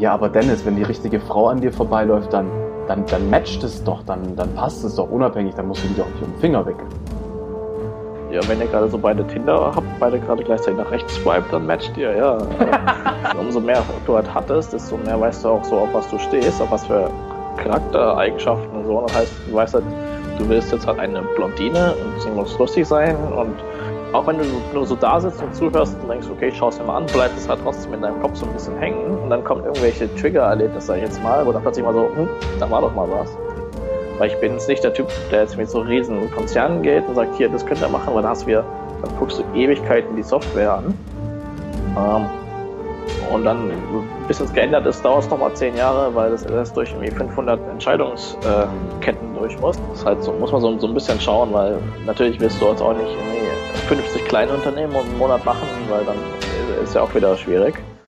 Ja, aber Dennis, wenn die richtige Frau an dir vorbeiläuft, dann, dann, dann matcht es doch, dann, dann passt es doch unabhängig, dann musst du die doch nicht um den Finger wickeln. Ja, wenn ihr gerade so beide Tinder habt, beide gerade gleichzeitig nach rechts swipe, dann matcht ihr, ja. umso mehr du halt hattest, desto mehr weißt du auch so, auf was du stehst, auf was für Charaktereigenschaften und so. Das heißt, du weißt halt, du willst jetzt halt eine Blondine und sie muss lustig sein und auch wenn du nur so da sitzt und zuhörst und denkst, okay, schau es dir mal an, bleibt es halt trotzdem in deinem Kopf so ein bisschen hängen und dann kommen irgendwelche Trigger-Erlebnisse, sag ich jetzt mal, wo dann plötzlich mal so, hm, da war doch mal was. Weil ich bin jetzt nicht der Typ, der jetzt mit so riesen Konzernen geht und sagt, hier, das könnt ihr machen, weil dann hast wieder, dann guckst du Ewigkeiten die Software an. Ähm, und dann, bis es geändert ist, dauert es nochmal zehn Jahre, weil das erst durch irgendwie 500 Entscheidungsketten durch muss. Das halt so, muss man so, so ein bisschen schauen, weil natürlich wirst du jetzt auch nicht irgendwie 50 kleine Unternehmen im Monat machen, weil dann ist ja auch wieder schwierig.